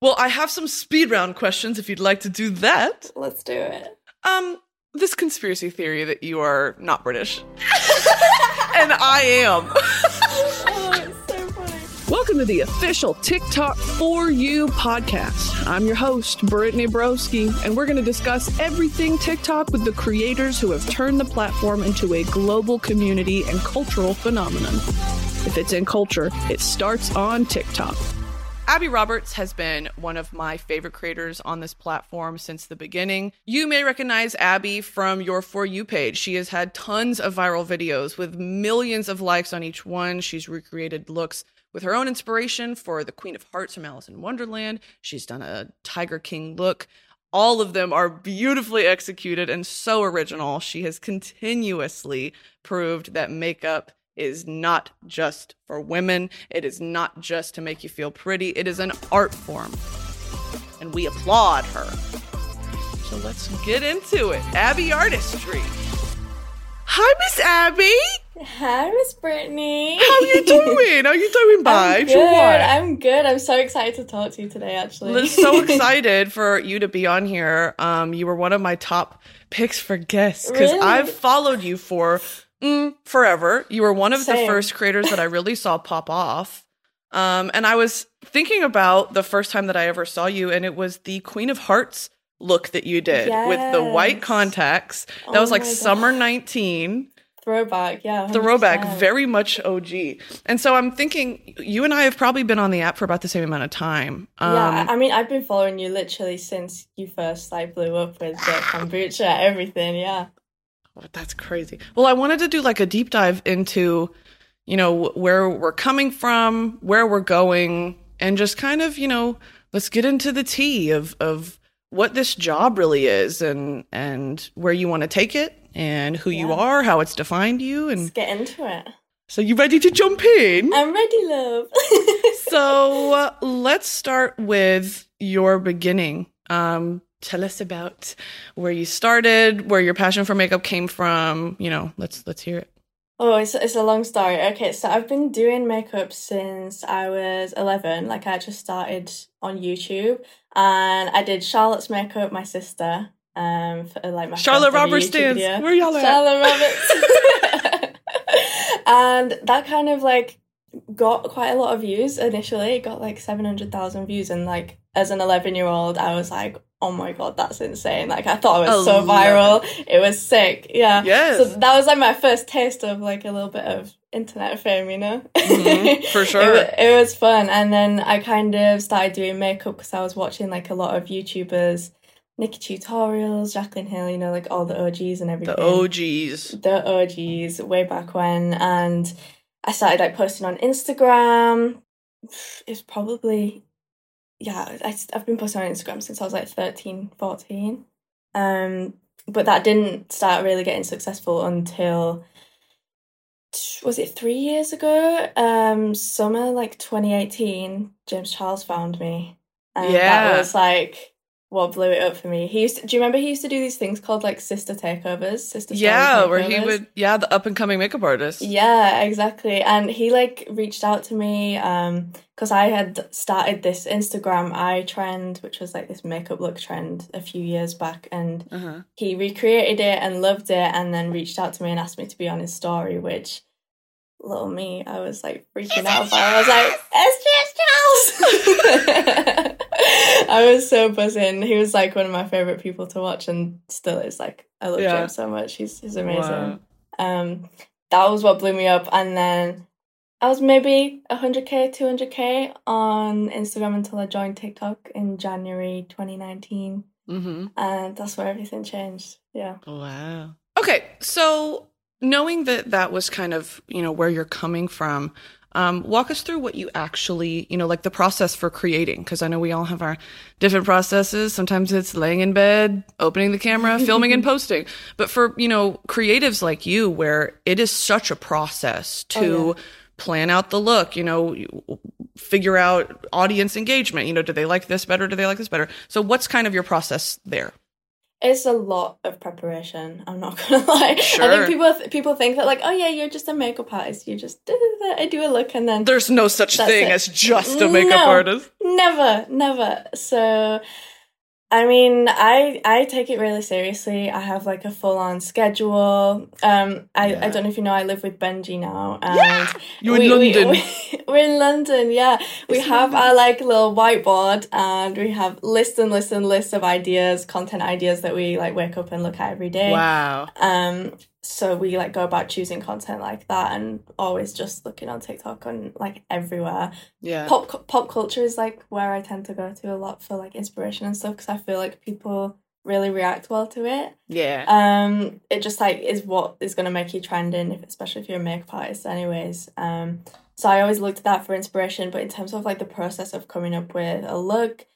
Well, I have some speed round questions if you'd like to do that. Let's do it. Um, this conspiracy theory that you are not British. and I am. Oh, so funny. Welcome to the official TikTok for You podcast. I'm your host, Brittany Broski, and we're going to discuss everything TikTok with the creators who have turned the platform into a global community and cultural phenomenon. If it's in culture, it starts on TikTok. Abby Roberts has been one of my favorite creators on this platform since the beginning. You may recognize Abby from your For You page. She has had tons of viral videos with millions of likes on each one. She's recreated looks with her own inspiration for the Queen of Hearts from Alice in Wonderland. She's done a Tiger King look. All of them are beautifully executed and so original. She has continuously proved that makeup is not just for women. It is not just to make you feel pretty. It is an art form. And we applaud her. So let's get into it. Abby Artistry. Hi, Miss Abby. Hi, Miss Brittany. How are you doing? How you doing, I'm bye? good. I'm good. I'm so excited to talk to you today. Actually, I'm so excited for you to be on here. Um, you were one of my top picks for guests because Really? I've followed you for mm, forever. You were one of the first creators that I really saw pop off. Um, and I was thinking about the first time that I ever saw you, and it was the Queen of Hearts look that you did with the white Yes. contacts. That Oh was like God. summer 19 throwback. Yeah, throwback, 100%. very much OG. And so I'm thinking you and I have probably been on the app for about the same amount of time. Um, yeah, I mean, I've been following you literally since you first like blew up with the kombucha, everything. Yeah. Oh, That's crazy. Well, I wanted to do like a deep dive into, you know, where we're coming from, where we're going, and just kind of, you know, let's get into the tea of of what this job really is and and where you want to take it and who you are, how it's defined you, Let's and get into it. so you ready to jump in? I'm ready, love. so uh, let's start with your beginning. Um, tell us about where you started, where your passion for makeup came from. You know, let's let's hear it. Oh, it's, it's a long story. Okay, so I've been doing makeup since I was 11. Like, I just started on YouTube and I did Charlotte's makeup, my sister. Um, for, like my Charlotte Roberts dance. Where y'all at? Charlotte Roberts. and that kind of like got quite a lot of views initially. It got like 700,000 views. And like, as an 11 year old, I was like, oh my God, that's insane. Like, I thought it was so viral. It was sick. Yeah. Yes. So that was like my first taste of like a little bit of internet fame, you know? Mhm, for sure. wa- It, was fun. And then I kind of started doing makeup because I was watching like a lot of YouTubers, Nikkie Tutorials, Jaclyn Hill, you know, like all the OGs and everything The OGs. the OGs way back when, and I started like posting on Instagram. It's probably yeah, I, I've been posting on Instagram since I was like 13, 14. Um, but that didn't start really getting successful until was it three years ago? Um, summer like 2018, James Charles found me. And Yeah. that was like what blew it up for me. He used to, do you remember he used to do these things called like sister takeovers? Sister Yeah, where he would, yeah, the up and coming makeup artist. Yeah, exactly. And he like reached out to me um because I had started this Instagram eye trend, which was like this makeup look trend a few years back and Uh-huh. he recreated it and loved it and then reached out to me and asked me to be on his story, which little me, I was like freaking out about. I was like, it's just Charles. I was so buzzing. He was like one of my favorite people to watch and still is like I love Yeah. James so much. He's he's amazing. Wow. Um that was what blew me up and then I was maybe 100k, 200k on Instagram until I joined TikTok in January 2019 Mm-hmm. and that's where everything changed. Yeah. Wow. Okay, so knowing that that was kind of you know where you're coming from, um, walk us through what you actually you know like the process for creating because I know we all have our different processes. Sometimes it's laying in bed, opening the camera, filming and posting. But for you know creatives like you, where it is such a process to. Oh, Plan out the look, you know, figure out audience engagement. You know, do they like this better? Do they like this better? So, what's kind of your process there? It's a lot of preparation. I'm not gonna lie. Sure. I think people people think that like, oh yeah, you're just a makeup artist. You just I do a look and then There's no such thing it. as just a makeup No. artist. Never, never. So, I mean, I I take it really seriously. I have like a full on schedule. Um, I, Yeah. I don't know if you know, I live with Benji now, and Yeah! You're in we- we- London. We, are in London, yeah. We have lovely. our like little whiteboard, and we have lists and lists and lists of ideas, content ideas that we like wake up and look at every day. Wow. Um, so we like go about choosing content like that, and always just looking on TikTok and like everywhere Yeah. pop pop culture is like where I tend to go to a lot for like inspiration and stuff because I feel like people really react well to it. Yeah. Um, it just like is what is gonna make you trending, if, especially if you're a makeup artist, anyways. Um, so I always looked at that for inspiration, but in terms of like the process of coming up with a look,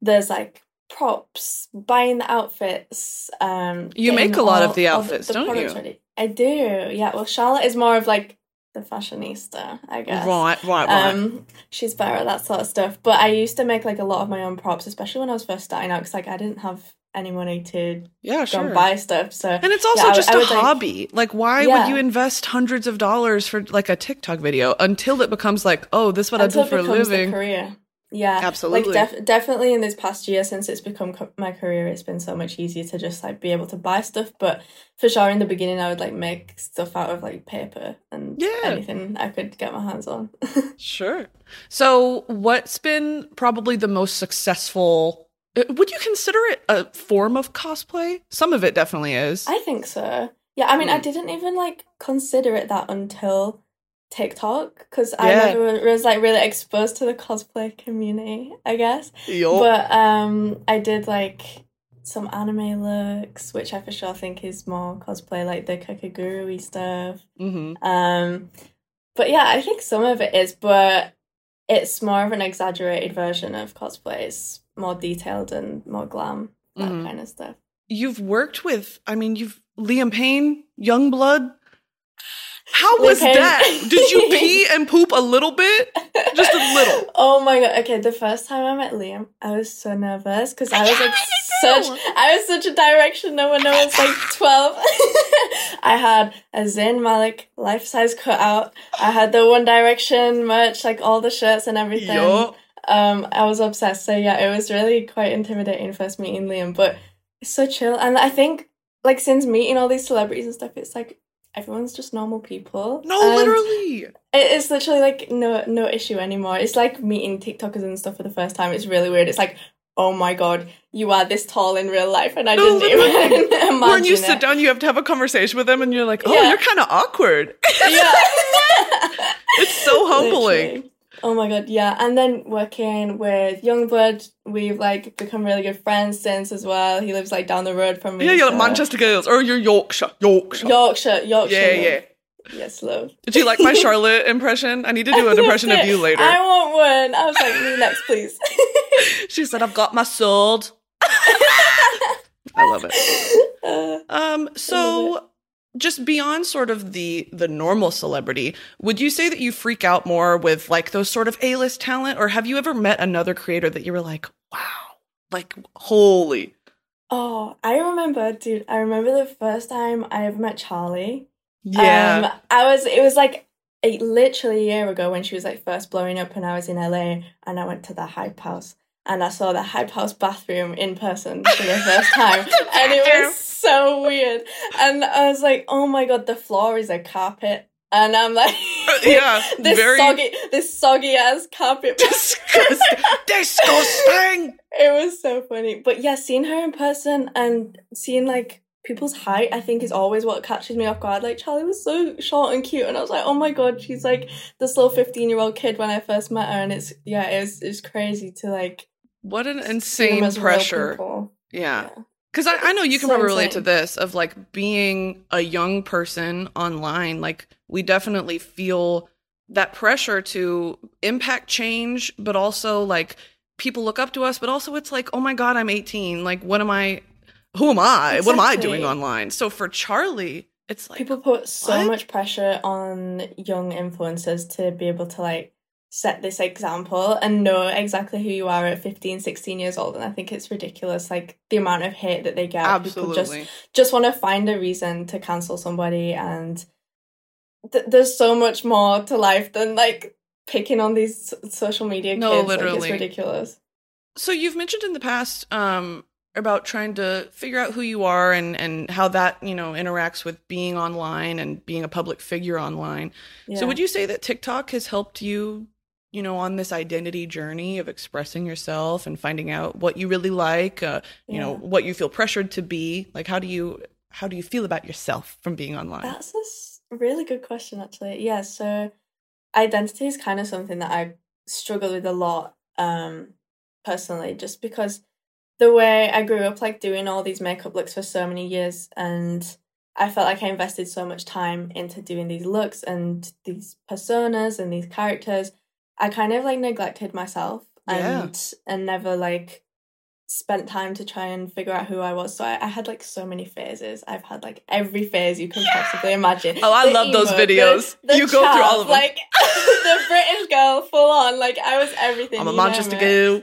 there's like props, buying the outfits. Um, You make a lot of the outfits, don't you? Ready. I do, yeah. Well, Charlotte is more of like the fashionista, I guess. Right, right, right. Um, she's better at that sort of stuff. But I used to make like a lot of my own props, especially when I was first starting out, because like I didn't have any money to yeah, go sure. and buy stuff. So And it's also Yeah, just I a would, like- hobby. Like, why Yeah. would you invest hundreds of dollars for like a TikTok video until it becomes like, oh, this is what until I do for a living? the career. Yeah, Absolutely. Like def- definitely in this past year, since it's become co- my career, it's been so much easier to just like be able to buy stuff. But for sure, in the beginning, I would like make stuff out of like paper and Yeah. anything I could get my hands on. Sure. So, what's been probably the most successful? uh, Would you consider it a form of cosplay? Some of it definitely is. I think so. Yeah, I mean, I Mm. didn't even like consider it that until TikTok because I never was like really exposed to the cosplay community. I guess, Yup. but um, I did like some anime looks, which I for sure think is more cosplay, like the Kakegurui stuff. hmm Um, but yeah, I think some of it is, but it's more of an exaggerated version of cosplay. It's more detailed and more glam, that Mhm. kind of stuff. You've worked with, I mean, you've Liam Payne, Yungblud. How was Payne. that? Did you pee and poop a little bit? Just a little. Oh my god! Okay, the first time I met Liam, I was so nervous because I was like such. I was such a direction no one knows. Like twelve. I had a Zayn Malik life size cutout. I had the One Direction merch, like all the shirts and everything. Yup. Um, I was obsessed. So yeah, it was really quite intimidating first meeting Liam, but it's so chill. And I think like since meeting all these celebrities and stuff, it's like everyone's just normal people. No, And literally. It's literally like no no issue anymore. It's like meeting TikTokers and stuff for the first time. It's really weird. It's like, oh my god, you are this tall in real life, and I No, didn't literally. even imagine When you it. sit down, you have to have a conversation with them, and you're like, oh, Yeah. you're kind of awkward. Yeah. It's so humbling. Literally. Oh my god, yeah. And then working with Yungblud, we've like become really good friends since as well. He lives like down the road from me. Yeah, you're so- Manchester girls, or you're Yorkshire. Yorkshire. Yorkshire, Yorkshire. yeah, love. yeah. Yes, love. Did you like my Charlotte impression? I need to do an impression of you later. I want one. I was like, me next, please. She said, "I've got my sword." I love it. Uh, Um, so just beyond sort of the the normal celebrity, would you say that you freak out more with like those sort of A-list talent or have you ever met another creator that you were like, "Wow, like holy." oh, I remember, dude. I remember the first time I ever met Charlie. Yeah. Um, I was. It was like a, literally a year ago when she was like first blowing up, and I was in LA, and I went to the Hype House, and I saw the Hype House bathroom in person for the first time, and it was so weird. And I was like, oh my god, the floor is a carpet, and I'm like, yeah, this very soggy, this soggy ass carpet. disgusting. disgusting. It was so funny. But yeah, seeing her in person and seeing like people's height, I think is always what catches me off guard. Like Charlie was so short and cute, and I was like, oh my god, she's like this little fifteen year old kid when I first met her, and it's yeah, it was it's crazy to like What an insane pressure. Yeah. Yeah. Because I, I know you can So probably relate to this of like being a young person online. Like, we definitely feel that pressure to impact change, but also like people look up to us, but also it's like, oh my God, I'm 18. Like, what am I? Who am I? What am I doing online? So for Charlie, it's like, People put so what? much pressure on young influencers to be able to like set this example and know exactly who you are at 15 16 years old and i think it's ridiculous like the amount of hate that they get Absolutely. people just just want to find a reason to cancel somebody and th- there's so much more to life than like picking on these social media kids No, like, literally. it's ridiculous So you've mentioned in the past um, about trying to figure out who you are and and how that you know interacts with being online and being a public figure online. yeah. So would you say that TikTok has helped you, you know, on this identity journey of expressing yourself and finding out what you really like, uh, you know, what you feel pressured to be? Like how do you how do you feel about yourself from being online? That's a really good question, actually. Yeah, so identity is kind of something that I struggle with a lot, um, personally, just because the way I grew up, like doing all these makeup looks for so many years, and I felt like I invested so much time into doing these looks and these personas and these characters. I kind of like neglected myself Yeah. and and never like spent time to try and figure out who I was. So I, I had like so many phases. I've had like every phase you can possibly imagine. Oh, I The love those videos. the- the You go through all of them. Like the British girl, full on. Like I was everything. I'm a Manchester girl.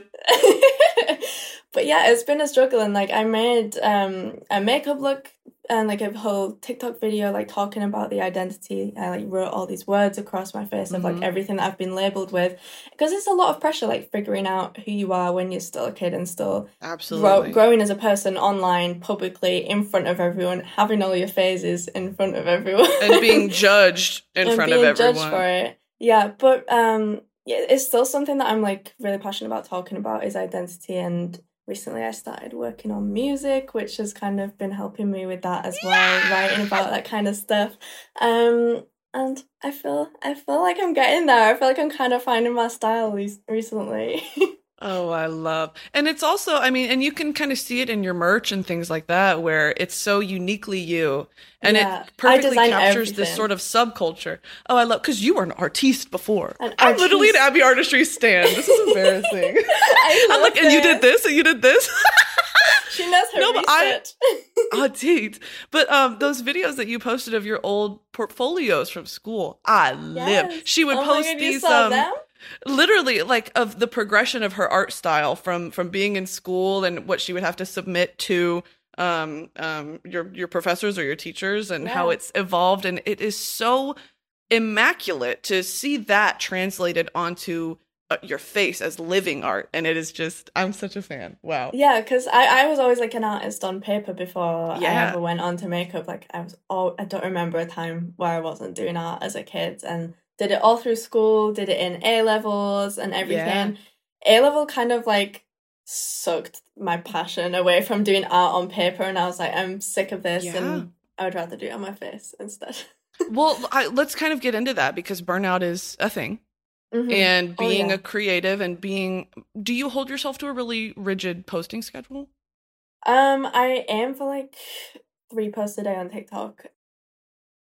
but yeah, it's been a struggle and like I made um a makeup look and like a whole TikTok video like talking about the identity. I like wrote all these words across my face of Mhm. like everything that I've been labeled with because it's a lot of pressure like figuring out who you are when you're still a kid and still Absolutely. growing as a person online publicly in front of everyone having all your phases in front of everyone and being judged in front of everyone. judged for it. Yeah, but um, yeah, it's still something that I'm like really passionate about talking about is identity. And recently, I started working on music, which has kind of been helping me with that as well, writing about that kind of stuff. Um, and I feel I feel like I'm getting there. I feel like I'm kind of finding my style re- recently. Oh, I love. And it's also, I mean, and you can kind of see it in your merch and things like that where it's so uniquely you and Yeah. it perfectly captures this sort of subculture. Oh, I love cuz you were an artiste before. An I'm literally an. Abby Artistry stand. This is embarrassing. I I'm like, love and you did this and you did this. She knows her No, but I- oh, dude. But um, those videos that you posted of your old portfolios from school, I live. She would Oh post God, you these um, them? Literally like of the progression of her art style from from being in school and what she would have to submit to um um your your professors or your teachers and how it's evolved. And it is so immaculate to see that translated onto uh, your face as living art. And it is just i'm such a fan. Wow. Yeah, because I, I was always like an artist on paper before I ever went on to makeup. Like I was all I don't remember a time where I wasn't doing art as a kid. And did it all through school, did it in A levels and everything. A level kind of like sucked my passion away from doing art on paper and I was like, I'm sick of this Yeah. and I would rather do it on my face instead. well I, let's kind of get into that because burnout is a thing Mhm. and Oh, being yeah. a creative and being do you hold yourself to a really rigid posting schedule Um, I am for like three posts a day on TikTok.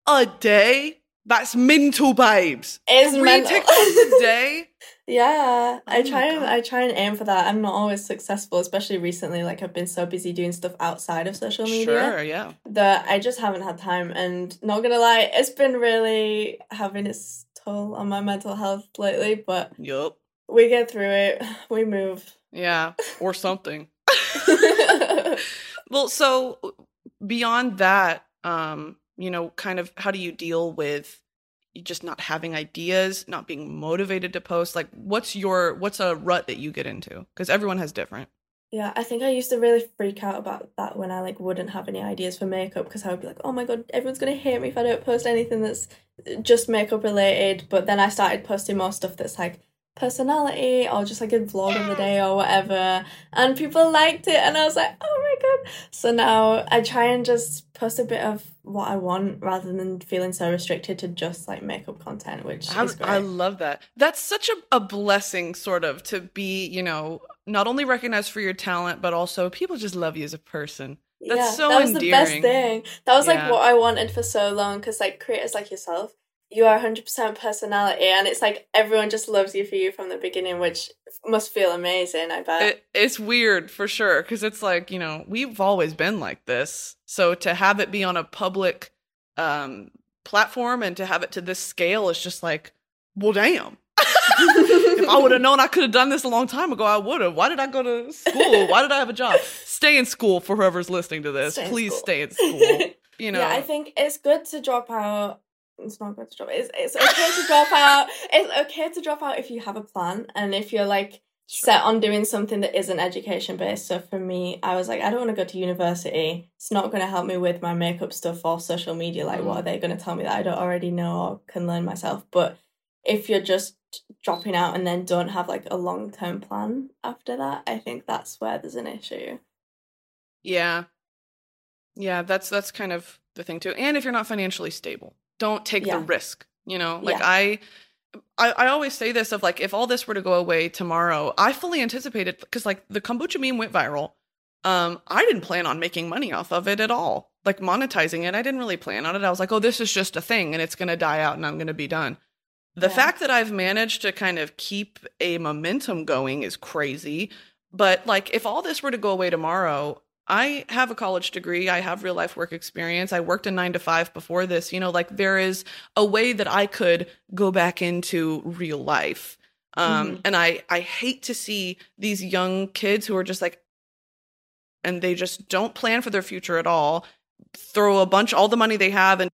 a day that's mental babes It's three mental. tiktoks a day Yeah, I Oh my try and I try and aim for that. I'm not always successful, especially recently. Like I've been so busy doing stuff outside of social media sure yeah that I just haven't had time. And not gonna lie, it's been really having its toll on my mental health lately. But yep, we get through it. We move. yeah or something well so beyond that um you know kind of how do you deal with just not having ideas not being motivated to post? Like what's your what's a rut that you get into? Because everyone has different. Yeah, I think I used to really freak out about that when I like wouldn't have any ideas for makeup because I would be like, "Oh my god, everyone's gonna hate me if I don't post anything that's uh, just makeup related." But then I started posting more stuff that's like personality or just like a vlog of the day or whatever, and people liked it, and I was like, "Oh my god!" So now I try and just post a bit of what I want rather than feeling so restricted to just like makeup content, which I. I love that. That's such a, a blessing, sort of, to be, you know, not only recognized for your talent, but also people just love you as a person. That's so that was the best thing. That was like Yeah. what I wanted for so long because like creators like yourself, you are hundred percent personality, and it's like everyone just loves you for you from the beginning, which must feel amazing. I bet. It, it's weird for sure because it's like, you know, we've always been like this. So to have it be on a public um, platform and to have it to this scale is just like, well, damn. if I would have known I could have done this a long time ago, I would have. Why did I go to school? Why did I have a job? Stay in school for whoever's listening to this. Stay Please school. stay in school. You know, Yeah, I think it's good to drop out. It's not good to drop. It's it's okay to drop out. It's okay to drop out if you have a plan and if you're like set on doing something that isn't education based. So for me, I was like, I don't want to go to university. It's not going to help me with my makeup stuff or social media. Like, what Mm. are they going to tell me that I don't already know or can learn myself? But if you're just dropping out and then don't have like a long term plan after that, I think that's where there's an issue. Yeah. Yeah, that's that's kind of the thing too. And if you're not financially stable, don't take Yeah. the risk. You know, like Yeah. I, I I always say this of like if all this were to go away tomorrow, I fully anticipated because like the kombucha meme went viral. Um, I didn't plan on making money off of it at all. Like monetizing it, I didn't really plan on it. I was like, oh, this is just a thing and it's gonna die out and I'm gonna be done. The Yeah. fact that I've managed to kind of keep a momentum going is crazy. But like if all this were to go away tomorrow, I have a college degree. I have real life work experience. I worked a nine to five before this. You know, like there is a way that I could go back into real life. Um, Mhm. and I, I hate to see these young kids who are just like, and they just don't plan for their future at all, throw a bunch, all the money they have, and,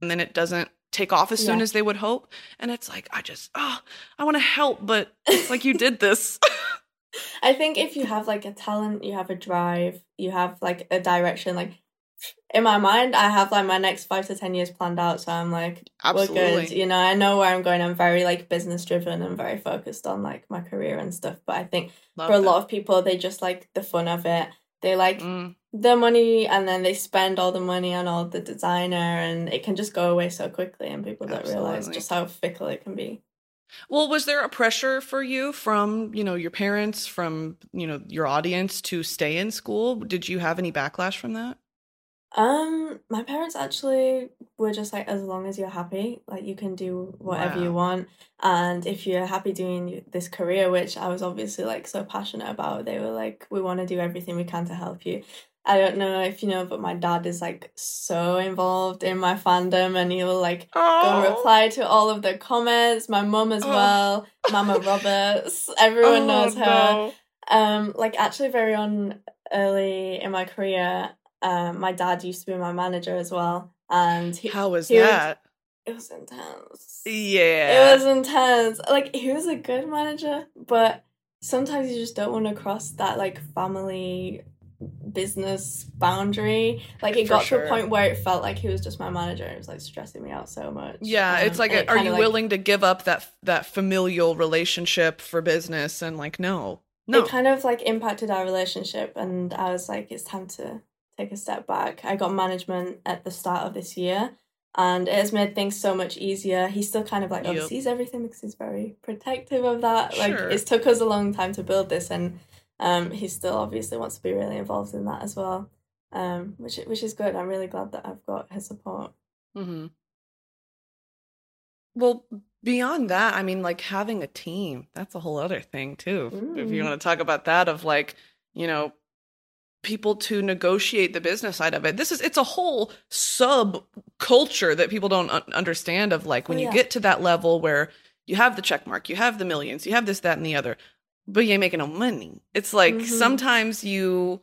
and then it doesn't take off as soon as they would hope. And it's like, I just, oh, I want to help, but it's like you did this. I think if you have like a talent, you have a drive, you have like a direction. Like in my mind, I have like my next five to ten years planned out. So I'm like, we're good. You know, I know where I'm going. I'm very like business driven and very focused on like my career and stuff. But I think Love for a lot of people, they just like the fun of it. They like Mm. the money and then they spend all the money on all the designer and it can just go away so quickly and people don't realize just how fickle it can be. Well, was there a pressure for you from, you know, your parents, from, you know, your audience to stay in school? Did you have any backlash from that? Um, my parents actually were just like, as long as you're happy, like you can do whatever you want, and if you're happy doing this career, which I was obviously like so passionate about, they were like, we want to do everything we can to help you. I don't know if you know, but my dad is like so involved in my fandom, and he'll like go reply to all of the comments. My mum as Oh. well, Mama Roberts, everyone knows her no. um like actually very on early in my career um my dad used to be my manager as well and he, How was he was- that? it was intense Yeah. it was intense like he was a good manager but sometimes you just don't want to cross that like family business boundary like it For got to a point where it felt like he was just my manager and it was like stressing me out so much Yeah, it's Um, like, and it are you like- willing to give up that that familial relationship for business? And like, no, no. it kind of like impacted our relationship and i was like it's time to take a step back i got management at the start of this year and it has made things so much easier he still kind of like Yep. everything because he's very protective of that like Sure. it's took us a long time to build this and um he still obviously wants to be really involved in that as well um which which is good i'm really glad that i've got his support hmm Well, beyond that, I mean, like having a team, that's a whole other thing too. If you Mm. want to talk about that, of like, you know, people to negotiate the business side of it. This is, it's a whole sub culture that people don't un- understand of like when Oh, you get to that level where you have the check mark, you have the millions, you have this, that, and the other, but you ain't making no money. It's like Mhm. sometimes you,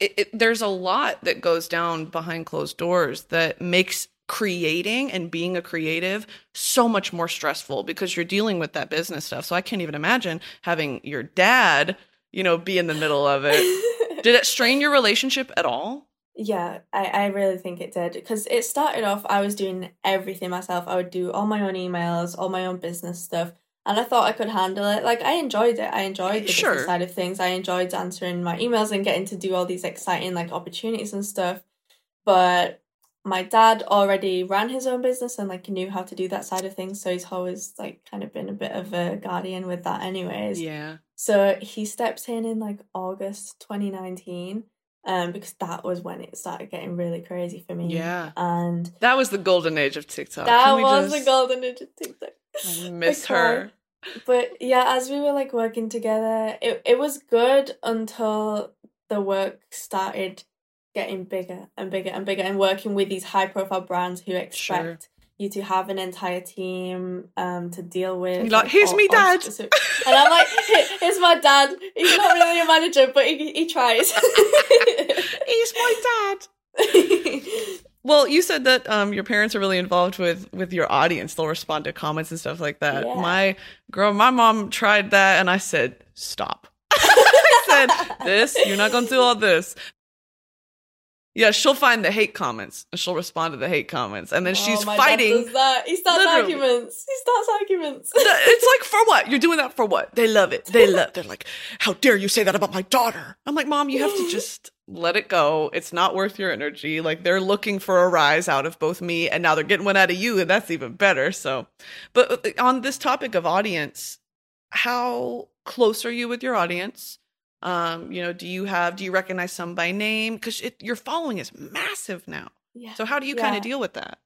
it, it, there's a lot that goes down behind closed doors that makes creating and being a creative so much more stressful because you're dealing with that business stuff. So I can't even imagine having your dad, you know, be in the middle of it. Did it strain your relationship at all? Yeah, I, I really think it did because it started off I was doing everything myself. I would do all my own emails, all my own business stuff, and I thought I could handle it. Like I enjoyed it. I enjoyed the Sure. business side of things. I enjoyed answering my emails and getting to do all these exciting like opportunities and stuff. But my dad already ran his own business and like knew how to do that side of things, so he's always like kind of been a bit of a guardian with that anyways. Yeah. So he stepped in in like August 2019, um, because that was when it started getting really crazy for me. Yeah. And That was the golden age of TikTok. that was just- the golden age of TikTok. I miss her. But yeah, as we were like working together, it, it was good until the work started getting bigger and bigger and bigger and working with these high profile brands who expect Sure. you to have an entire team um to deal with. You're like, "Here's all- me dad." And I'm like, "Here- here's my dad. He's not really a manager, but he, he tries. He's my dad. Well, you said that um, your parents are really involved with with your audience. They'll respond to comments and stuff like that. Yeah. My girl, my mom tried that, and I said, "Stop." I said, "This, you're not going to do all this." Yeah, she'll find the hate comments and she'll respond to the hate comments, and then she's Oh, my dad fighting. does that. He starts Literally. arguments. He starts arguments. it's like for what? You're doing that for what? They love it. They love. They're like, how dare you say that about my daughter? I'm like, mom, you have to just let it go. It's not worth your energy. Like they're looking for a rise out of both me, and now they're getting one out of you, and that's even better. So, but uh, on this topic of audience, how close are you with your audience? Um, you know, do you have? Do you recognize some by name? Because your following is massive now. yeah. So how do you kind of deal with that?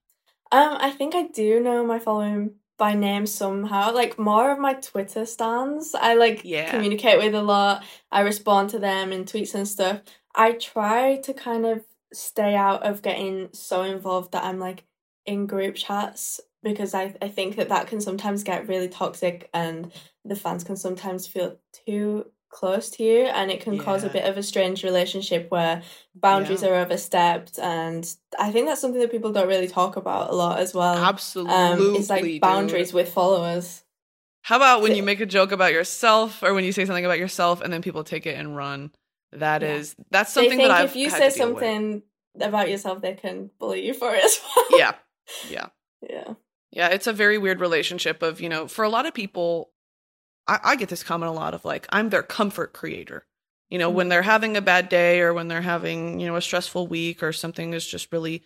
Um, I think I do know my following by name somehow. Like more of my Twitter stands, I like Yeah. communicate with a lot. I respond to them in tweets and stuff. I try to kind of stay out of getting so involved that I'm like in group chats because I I think that that can sometimes get really toxic and the fans can sometimes feel too close to you and it can cause a bit of a strange relationship where boundaries Yeah. are overstepped and I think that's something that people don't really talk about a lot as well. Absolutely, Um, it's like dude. boundaries with followers. How about when you make a joke about yourself or when you say something about yourself and then people take it and run? That Yeah. is that's something think that I've if you say deal with. something about yourself, they can bully you for it as well. Yeah. Yeah. yeah. Yeah, it's a very weird relationship of, you know, for a lot of people, I, I get this comment a lot of like, I'm their comfort creator. You know, when they're having a bad day or when they're having, you know, a stressful week or something is just really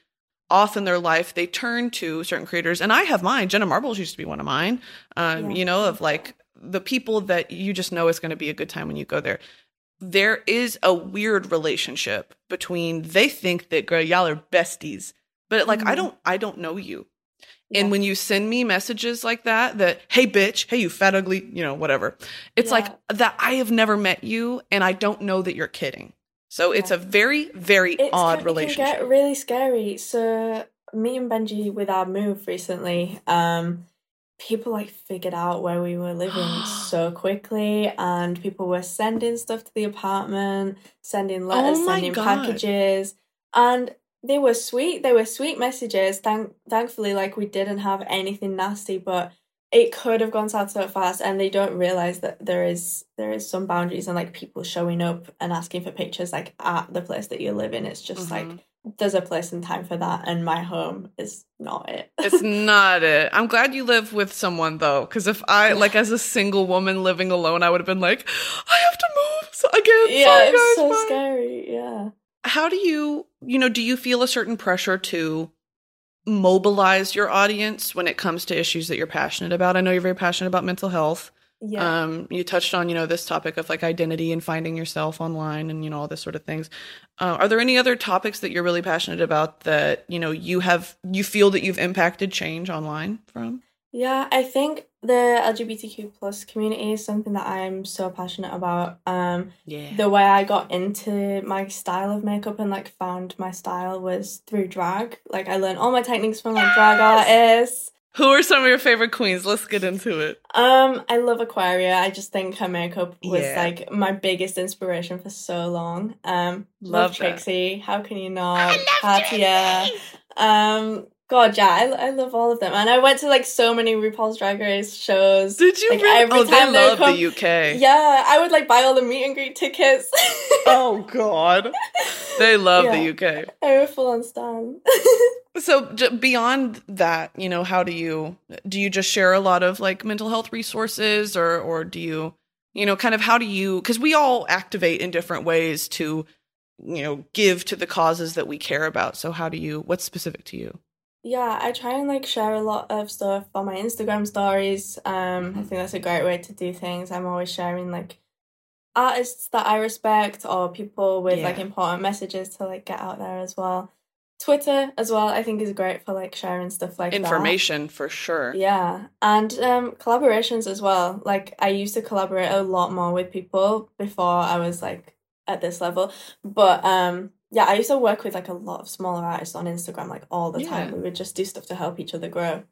off in their life, they turn to certain creators. And I have mine. Jenna Marbles used to be one of mine. Um, Yeah. you know, of like the people that you just know is going to be a good time when you go there. There is a weird relationship between they think that girl, y'all are besties, but like I Mhm. don't I don't know you. Yeah. And when you send me messages like that, that, hey, bitch, hey, you fat, ugly, you know, whatever, it's like that I have never met you and I don't know that you're kidding. So it's a very, very It's odd ca- It relationship. can get really scary. So me and Benji with our move recently, um, people like figured out where we were living so quickly and people were sending stuff to the apartment, sending letters, Oh sending God. packages. And they were sweet. They were sweet messages. Thank thankfully like we didn't have anything nasty, but it could have gone south so fast and they don't realize that there is there is some boundaries and like people showing up and asking for pictures like at the place that you live in it's just Mhm. like there's a place and time for that and my home is not it it's not it. I'm glad you live with someone though, because if I, like, as a single woman living alone, I would have been like, I have to move again. yeah Sorry, it's guys, so bye." scary yeah how do you you know do you feel a certain pressure to mobilize your audience when it comes to issues that you're passionate about i know you're very passionate about mental health yeah um you touched on you know this topic of like identity and finding yourself online and you know all this sort of things uh, are there any other topics that you're really passionate about that you know you have you feel that you've impacted change online from Yeah, I think the LGBTQ plus community is something that I'm so passionate about. Um, yeah the way I got into my style of makeup and like found my style was through drag. Like I learned all my techniques from like drag artists. Who are some of your favorite queens let's get into it Um, I love Aquaria. I just think her makeup was Yeah. like my biggest inspiration for so long. Um, Love love, that. Trixie. How can you not? I love Katya. Um, God, yeah, I, I love all of them, and I went to like so many RuPaul's Drag Race shows. did you Like, really? every oh time they love come- the uk Yeah, I would like buy all the meet and greet tickets. oh god they love Yeah. the uk I were full on stan. So beyond that, you know, how do you do you just share a lot of like mental health resources or or do you you know kind of how do you cuz we all activate in different ways to you know give to the causes that we care about. So how do you what's specific to you? Yeah, I try and like share a lot of stuff on my Instagram stories. Um, I Mhm. think that's a great way to do things. I'm always sharing like artists that I respect or people with like important messages to like get out there as well. Twitter as well, I think is great for like sharing stuff like that. Information for sure. Yeah, and um, collaborations as well. Like I used to collaborate a lot more with people before I was like at this level, but um, yeah, I used to work with like a lot of smaller artists on Instagram like all the time. We would just do stuff to help each other grow.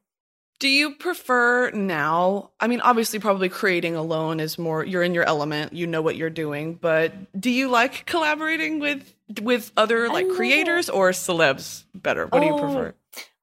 Do you prefer now? I mean, obviously, probably creating alone is more. You're in your element. You know what you're doing. But do you like collaborating with with other like creators or celebs better? What do you Oh, prefer?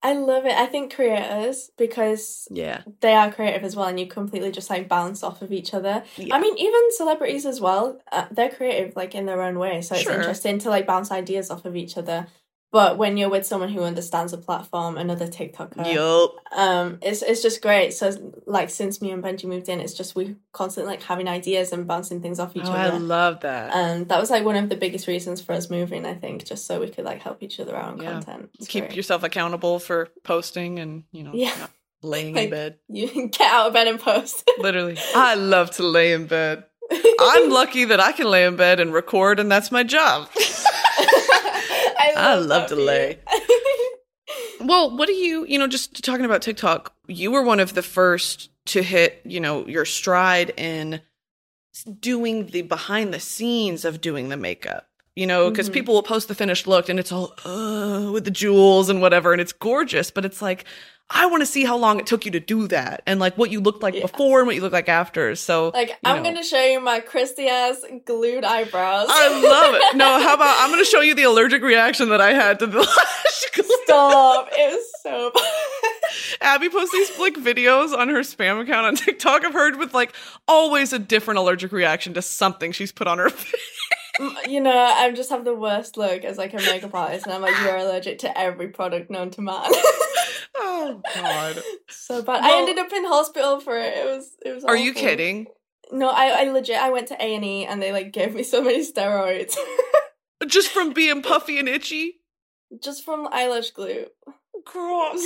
I love it. I think creators because Yeah. they are creative as well, and you completely just like bounce off of each other. Yeah. I mean, even celebrities as well, uh, they're creative like in their own way. So it's Sure. interesting to like bounce ideas off of each other. But when you're with someone who understands the platform, another TikToker, yep. um, it's it's just great. So like since me and Benji moved in, it's just we constantly like having ideas and bouncing things off each other. Oh, I love that. and that was like one of the biggest reasons for us moving, I think, just so we could like help each other out on Yeah. content. It's Keep great. yourself accountable for posting and you know Yeah. not laying in bed. you get out of bed and post. Literally, I love to lay in bed. I'm lucky that I can lay in bed and record, and that's my job. I I love, love that to for you. lay. Well, what do you, you know, just talking about TikTok, you were one of the first to hit, you know, your stride in doing the behind the scenes of doing the makeup. You know, because Mhm. people will post the finished look and it's all uh, with the jewels and whatever, and it's gorgeous, but it's like, I want to see how long it took you to do that and like what you looked like Yeah. before and what you look like after. So, like I'm gonna show you my Christy ass glued eyebrows. I love it. No, how about I'm going to show you the allergic reaction that I had to the lash glue. Stop! It was so. Abby posts these like videos on her spam account on TikTok of her with like always a different allergic reaction to something she's put on her face. You know, I just have the worst look as like a makeup artist, and I'm like, you're allergic to every product known to man. Oh god. so bad. I ended up in hospital for it. It was. It was. Are you kidding? No, I, I legit. I went to A and E, and they like gave me so many steroids Just from being puffy and itchy? just from eyelash glue. Gross.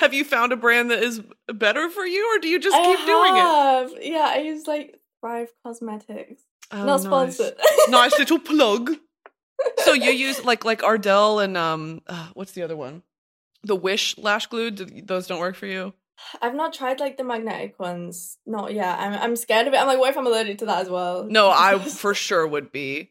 Have you found a brand that is better for you or do you just keep doing it? Yeah, I use like Thrive Causemetics. Oh, Not nice. sponsored. nice little plug. So you use like like Ardell and um uh, what's the other one? The Wish lash glue. Do, those don't work for you. I've not tried like the magnetic ones. Not yet. I'm I'm scared of it. I'm like, what if I'm allergic to that as well? No, I for sure would be.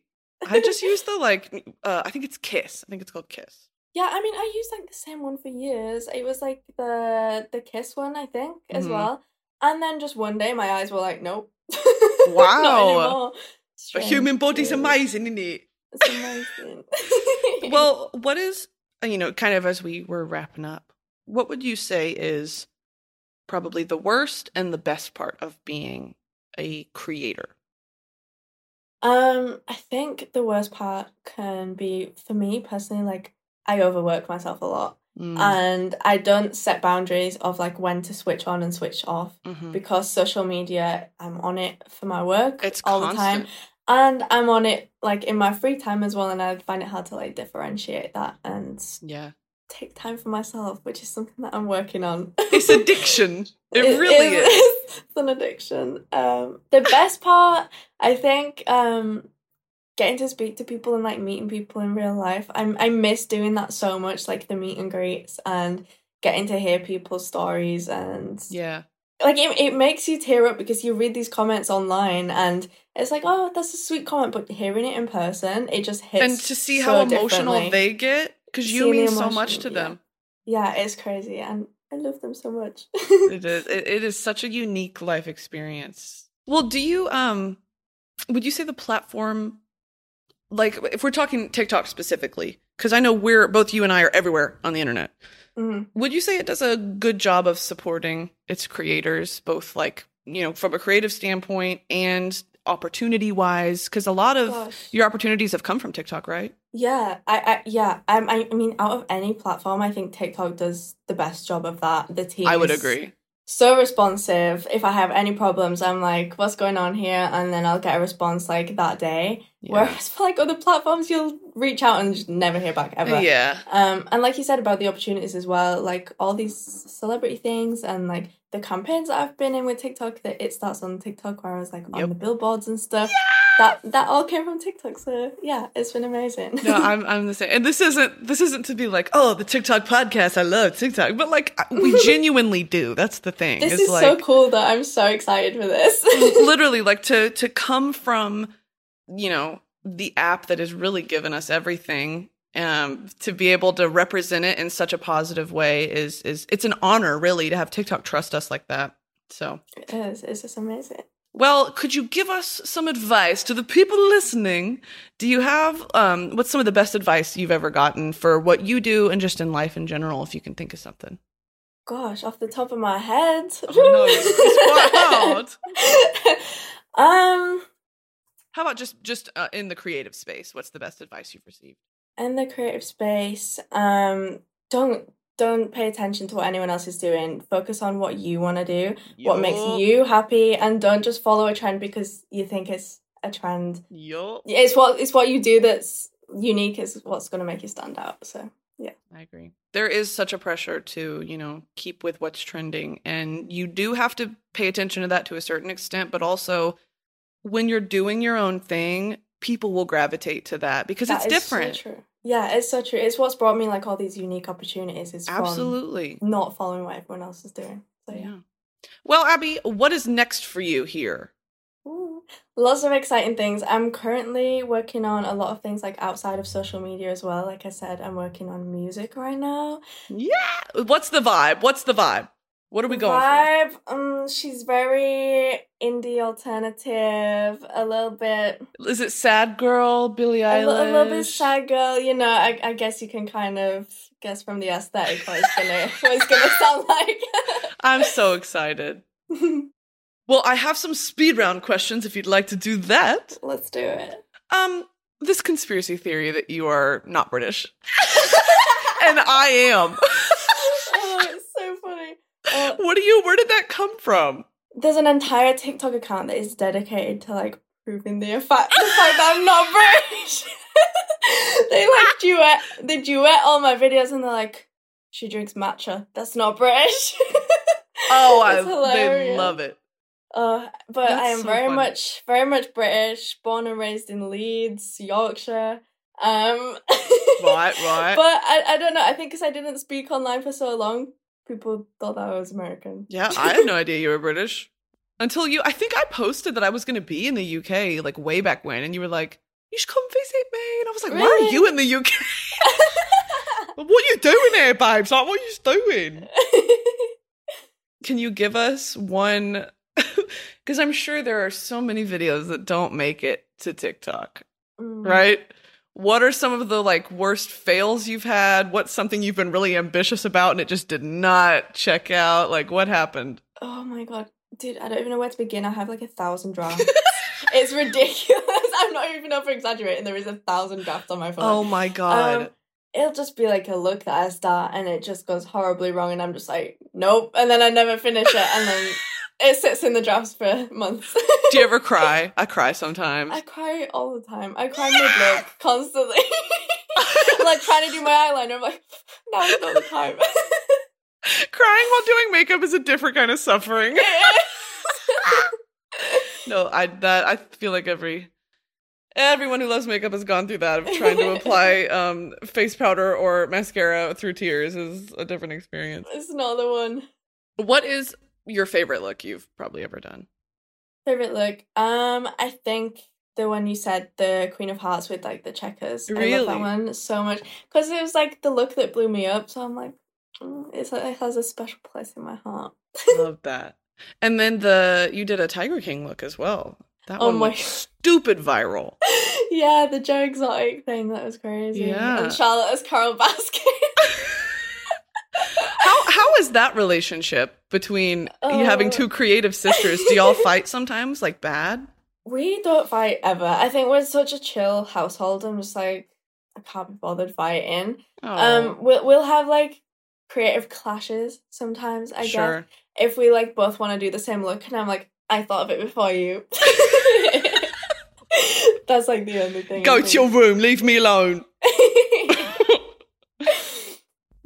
I just use the like uh, I think it's Kiss. I think it's called Kiss. Yeah, I mean, I used like the same one for years. It was like the the Kiss one, I think, as Mhm. well. And then just one day, my eyes were like, nope. Wow. Not anymore. The Strange, human body's amazing, isn't it? It's amazing. Well, what is you know, kind of as we were wrapping up, what would you say is probably the worst and the best part of being a creator? Um, I think the worst part can be for me personally, like I overwork myself a lot. Mm, And I don't set boundaries of like when to switch on and switch off mhm. because social media, I'm on it for my work It's all the time. And I'm on it like in my free time as well, and I find it hard to like differentiate that and Yeah. take time for myself, which is something that I'm working on. It's addiction. It, really is. It's an addiction. Um, the best part, I think, um, getting to speak to people and like meeting people in real life. I'm I miss doing that so much, like the meet and greets and getting to hear people's stories and Yeah. like it, it makes you tear up because you read these comments online and it's like oh that's a sweet comment but hearing it in person it just hits and to see so how emotional they get because you mean so much to yeah. them yeah it's crazy and I love them so much it is it, it is such a unique life experience well do you um would you say the platform like if we're talking tiktok specifically because i know we're both you and i are everywhere on the internet Mhm. would you say it does a good job of supporting its creators both like you know from a creative standpoint and opportunity wise because a lot of Gosh. your opportunities have come from tiktok right Yeah, I, I yeah, um, I, I mean, out of any platform, I think TikTok does the best job of that. The team, i would agree So responsive. If I have any problems, I'm like, "What's going on here?" And then I'll get a response like that day. Yeah. Whereas for like other platforms, you'll reach out and just never hear back ever. yeah Um, and like you said about the opportunities as well, like all these celebrity things and like the campaigns that I've been in with TikTok, that it starts on TikTok where I was like on the billboards and stuff. That that all came from TikTok. So yeah, it's been amazing. no, I'm I'm the same. And this isn't this isn't to be like, oh, the TikTok podcast. I love TikTok, but like we genuinely do. That's the thing. this It's is like so cool that I'm so excited for this. literally like to to come from you know the app that has really given us everything. Um, to be able to represent it in such a positive way is is it's an honor, really, to have TikTok trust us like that. So It is. It's just amazing. Well, could you give us some advice to the people listening? Do you have um, what's some of the best advice you've ever gotten for what you do and just in life in general, if you can think of something? Gosh, off the top of my head. Oh, no, it's quite um, How about just just uh, in the creative space? What's the best advice you've received? in the creative space, um, don't don't pay attention to what anyone else is doing. Focus on what you want to do, what makes you happy, and don't just follow a trend because you think it's a trend. Yup. It's what it's what you do that's unique is what's going to make you stand out. So yeah. I agree. There is such a pressure to, you know, keep with what's trending. And you do have to pay attention to that to a certain extent, but also when you're doing your own thing, people will gravitate to that because that it's is so different. true. Yeah, it's so true. It's what's brought me like all these unique opportunities. Is Absolutely. not following what everyone else is doing. So yeah. Yeah. Well, Abby, what is next for you here? Ooh. Lots of exciting things. I'm currently working on a lot of things like outside of social media as well. Like I said, I'm working on music right now. Yeah. What's the vibe? What's the vibe? What are we going Vibe, um, she's very indie alternative, a little bit. Is it sad girl, Billie Eilish? a, li- a little bit sad girl. You know, I, I guess you can kind of guess from the aesthetic what it's gonna what it's gonna sound like. I'm so excited. Well, I have some speed round questions if you'd like to do that. Let's do it. Um, this conspiracy theory that you are not British, and I am. oh, it's so funny. Uh, what do you? Where did that come from? there's an entire TikTok account that is dedicated to like proving the fact the fact that I'm not British. they like duet they duet all my videos and they're like, she drinks matcha. That's not British. Oh, I they love it. Uh, but I am so very funny. much very much British, born and raised in Leeds, Yorkshire. Um, Right, right. But I, I don't know. I think because I didn't speak online for so long, people thought that I was American. Yeah, I had no idea you were British until you. I think I posted that I was going to be in the UK like way back when, and you were like, "You should come visit me," and I was like, "Why are you in the UK? what are you doing here, babes? Like, what are you doing?" Can you give us one? Because I'm sure there are so many videos that don't make it to TikTok, Mm. right? What are some of the like worst fails you've had? What's something you've been really ambitious about and it just did not check out? Like, what happened? Oh my god, dude! I don't even know where to begin. I have like a thousand drafts. it's ridiculous. I'm not even over exaggerating. There is a thousand drafts on my phone. Oh my god. Um, it'll just be like a look that I start and it just goes horribly wrong, and I'm just like, nope. And then I never finish it, and then it sits in the drafts for months. Do you ever cry? I cry sometimes. I cry all the time. I cry mid look constantly. Like trying to do my eyeliner. I'm like, now is not the time. Crying while doing makeup is a different kind of suffering. no, I that I feel like every everyone who loves makeup has gone through that of trying to apply um face powder or mascara through tears is a different experience. it's not the one. What is your favorite look you've probably ever done? Favorite look? Um, I think the one you said, the Queen of Hearts with like the checkers. I love Really? that one so much because it was like the look that blew me up. So I'm like, mm, it's it has a special place in my heart. Love that. And then the you did a Tiger King look as well. That Oh one my- stupid viral. yeah, the Joe Exotic thing that was crazy. Yeah. and Charlotte as Carole Baskin. How how is that relationship between you having Oh. two creative sisters? Do y'all fight sometimes, like bad? We don't fight ever. I think we're such a chill household. I'm just like, I can't be bothered fighting. Oh, Um, we'll we'll have like creative clashes sometimes. I guess if we like both want to do the same look, and I'm like, I thought of it before you. That's like the only thing. Go to your room. Leave me alone.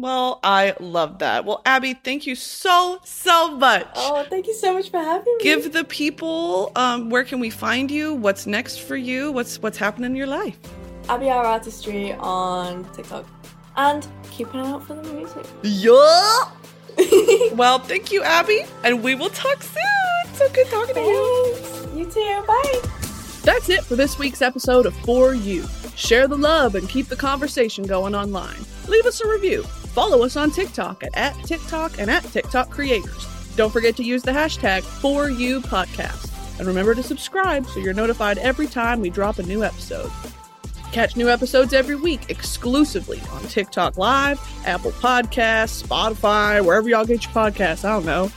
Well, I love that. Well, Abby, thank you so so much. oh, thank you so much for having me. Give the people um, where can we find you? What's next for you? What's what's happening in your life? Abby Our Artistry on TikTok, and keep an eye out for the music. Yeah. well, thank you, Abby, and we will talk soon. So good talking to you. You too. Bye. That's it for this week's episode of For You. Share the love and keep the conversation going online. Leave us a review. Follow us on TikTok at, at TikTok and at TikTok Creators. Don't forget to use the hashtag For You Podcast. And remember to subscribe so you're notified every time we drop a new episode. Catch new episodes every week exclusively on TikTok Live, Apple Podcasts, Spotify, wherever y'all get your podcasts. I don't know.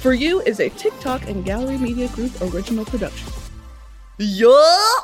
For You is a TikTok and Gallery Media Group original production. Yeah.